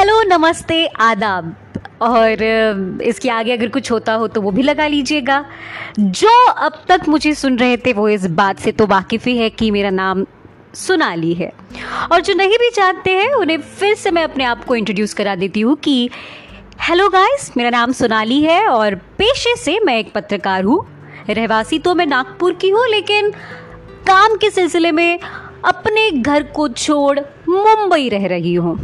Hello, नमस्ते, आदाब। और इसके आगे अगर कुछ होता हो तो वो भी लगा लीजिएगा। जो अब तक मुझे सुन रहे थे वो इस बात से तो वाकिफ़ ही है कि मेरा नाम सुनाली है। और जो नहीं भी जानते हैं, उन्हें फिर से मैं अपने आप को इंट्रोड्यूस करा देती हूँ कि, हेलो गाइस मेरा नाम सोनाली है और पेशे से मैं एक पत्रकार हूँ। रहवासी तो मैं नागपुर की हूँ, लेकिन काम के सिलसिले में अपने घर को छोड़ मुंबई रह रही हूँ।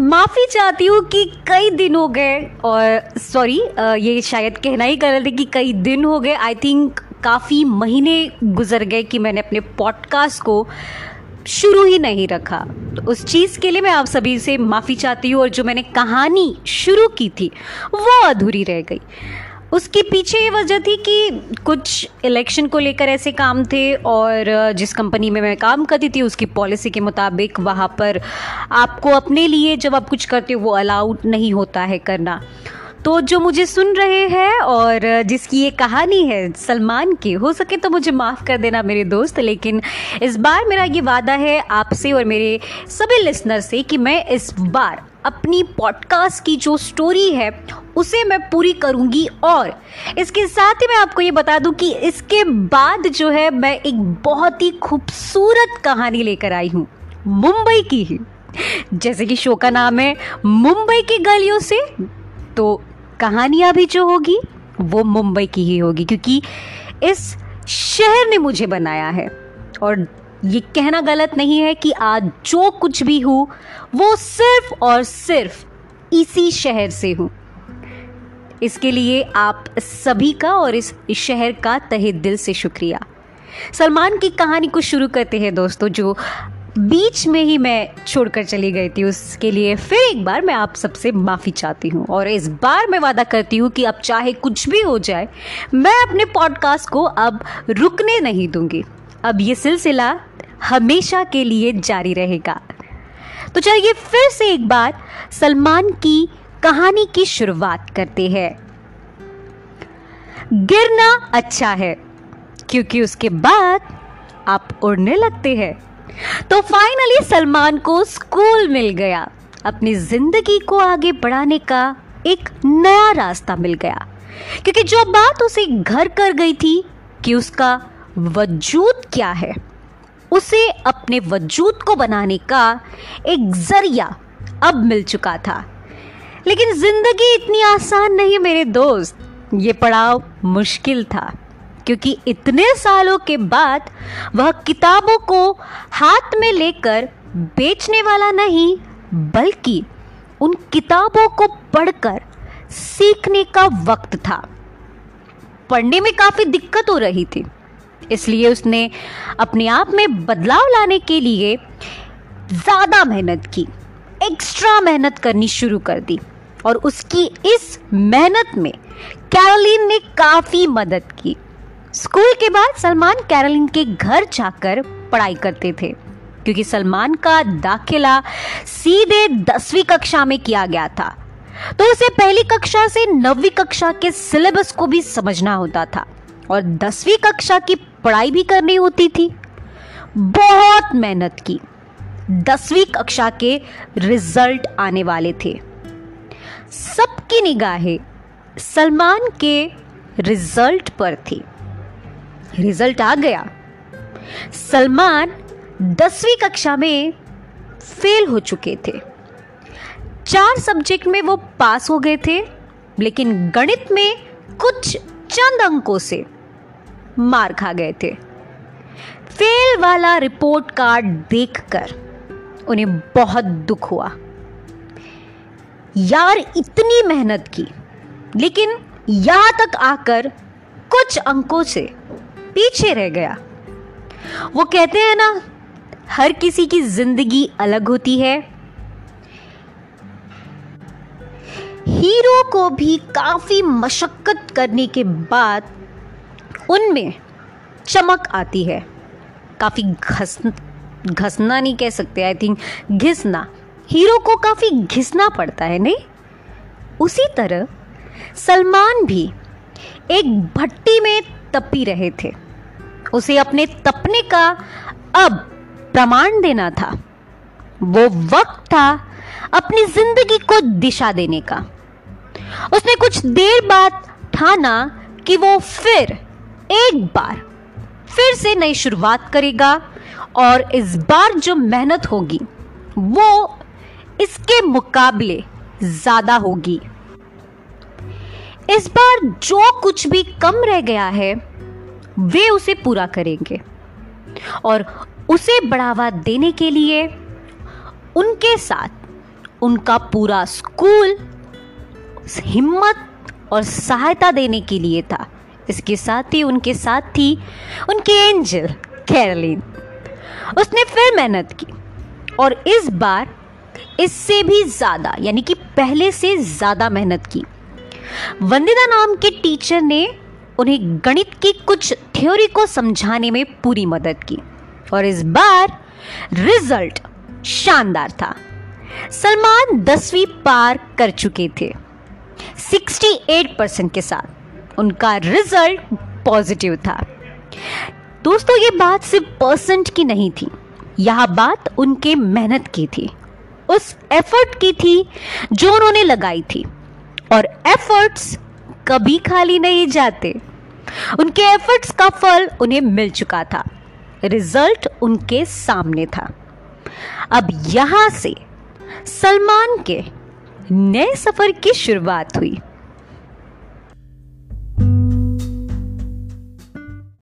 माफ़ी चाहती हूँ कि कई दिन हो गए और सॉरी ये शायद कहना ही कर रहे थे कि कई दिन हो गए। आई थिंक काफ़ी महीने गुजर गए कि मैंने अपने पॉडकास्ट को शुरू ही नहीं रखा। तो उस चीज़ के लिए मैं आप सभी से माफ़ी चाहती हूँ और जो मैंने कहानी शुरू की थी, वो अधूरी रह गई। उसके पीछे ये वजह थी कि कुछ इलेक्शन को लेकर ऐसे काम थे और जिस कंपनी में मैं काम करती थी, उसकी पॉलिसी के मुताबिक वहाँ पर आपको अपने लिए जब आप कुछ करते हो, वो अलाउड नहीं होता है करना। तो जो मुझे सुन रहे हैं और जिसकी ये कहानी है, सलमान की, हो सके तो मुझे माफ़ कर देना मेरे दोस्त, लेकिन इस बार मेरा ये वादा है आपसे और मेरे सभी लिसनर से कि मैं इस बार अपनी पॉडकास्ट की जो स्टोरी है, उसे मैं पूरी करूँगी और। इसके साथ ही मैं आपको ये बता दूँ कि इसके बाद जो है, मैं एक बहुत ही खूबसूरत कहानी लेकर आई हूँ, मुंबई की ही। जैसे कि शो का नाम है, मुंबई की गलियों से। तो कहानियाँ भी जो होगी, वो मुंबई की ही होगी, क्योंकि इस शहर ने मुझे बनाया है। और ये कहना गलत नहीं है कि आज जो कुछ भी हूँ, वो सिर्फ़ और सिर्फ़ इसी शहर से हूँ। इसके लिए आप सभी का और इस शहर का तहे दिल से शुक्रिया। सलमान की कहानी को शुरू करते हैं दोस्तों, जो बीच में ही मैं छोड़कर चली गई थी, उसके लिए फिर एक बार मैं आप सबसे माफ़ी चाहती हूँ। और इस बार मैं वादा करती हूँ कि अब चाहे कुछ भी हो जाए, मैं अपने पॉडकास्ट को अब रुकने नहीं दूँगी। अब ये सिलसिला हमेशा के लिए जारी रहेगा। तो चलिए फिर से एक बार सलमान की कहानी की शुरुआत करते हैं। गिरना अच्छा है, क्योंकि उसके बाद आप उड़ने लगते हैं। तो फाइनली सलमान को स्कूल मिल गया। अपनी ज़िंदगी को आगे बढ़ाने का एक नया रास्ता मिल गया। क्योंकि जो बात उसे घर कर गई थी कि उसका वजूद क्या है? उसे अपने वजूद को बनाने का एक ज़रिया अब मिल चुका था। लेकिन ज़िंदगी इतनी आसान नहीं मेरे दोस्त। ये पड़ाव मुश्किल था, क्योंकि इतने सालों के बाद वह किताबों को हाथ में लेकर बेचने वाला नहीं, बल्कि उन किताबों को पढ़कर सीखने का वक्त था। पढ़ने में काफ़ी दिक्कत हो रही थी। इसलिए उसने अपने आप में बदलाव लाने के लिए ज़्यादा मेहनत की एक्स्ट्रा मेहनत करनी शुरू कर दी। और उसकी इस मेहनत में कैरोलिन ने काफ़ी मदद की। स्कूल के बाद सलमान कैरोलिन के घर जाकर पढ़ाई करते थे, क्योंकि सलमान का दाखिला सीधे दसवीं कक्षा में किया गया था। तो उसे पहली कक्षा से नवीं कक्षा के सिलेबस को भी समझना होता था। और दसवीं कक्षा की पढ़ाई भी करनी होती थी। बहुत मेहनत की। दसवीं कक्षा के रिज़ल्ट आने वाले थे। सबकी निगाहें सलमान के रिज़ल्ट पर थी। रिज़ल्ट आ गया। सलमान दसवीं कक्षा में फेल हो चुके थे। चार सब्जेक्ट में वो पास हो गए थे, लेकिन गणित में कुछ चंद अंकों से मार खा गए थे। फेल वाला रिपोर्ट कार्ड देखकर उन्हें बहुत दुख हुआ। यार, इतनी मेहनत की, लेकिन यहाँ तक आकर कुछ अंकों से पीछे रह गया। वो कहते हैं ना, हर किसी की ज़िंदगी अलग होती है। हीरो को भी काफ़ी मशक्कत करने के बाद उनमें चमक आती है। काफ़ी घस घसना नहीं कह सकते आई थिंक घिसना। हीरो को काफ़ी घिसना पड़ता है, नहीं? उसी तरह सलमान भी एक भट्टी में तपी रहे थे। उसे अपने तपने का अब प्रमाण देना था। वो वक्त था अपनी ज़िंदगी को दिशा देने का। उसने कुछ देर बाद ठाना कि वो फिर एक बार फिर से नई शुरुआत करेगा और इस बार जो मेहनत होगी, वो इसके मुकाबले ज़्यादा होगी। इस बार जो कुछ भी कम रह गया है, वे उसे पूरा करेंगे और उसे बढ़ावा देने के लिए उनके साथ उनका पूरा स्कूल हिम्मत और सहायता देने के लिए था। इसके साथ ही, उनके साथ थी उनकी एंजल, कैरलिन। उसने फिर मेहनत की और इस बार इससे भी ज़्यादा, यानी कि पहले से ज़्यादा मेहनत की। वंदिता नाम के टीचर ने उन्हें गणित की कुछ थ्योरी को समझाने में पूरी मदद की और इस बार रिज़ल्ट शानदार था। सलमान दसवीं पार कर चुके थे 68 परसेंट के साथ। उनका रिज़ल्ट पॉजिटिव था। दोस्तों, ये बात सिर्फ़ परसेंट की नहीं थी। यह बात उनके मेहनत की थी। उस एफर्ट की थी जो उन्होंने लगाई थी। और एफर्ट्स कभी खाली नहीं जाते। उनके एफर्ट्स का फल उन्हें मिल चुका था। रिज़ल्ट उनके सामने था। अब यहाँ से सलमान के नए सफ़र की शुरुआत हुई।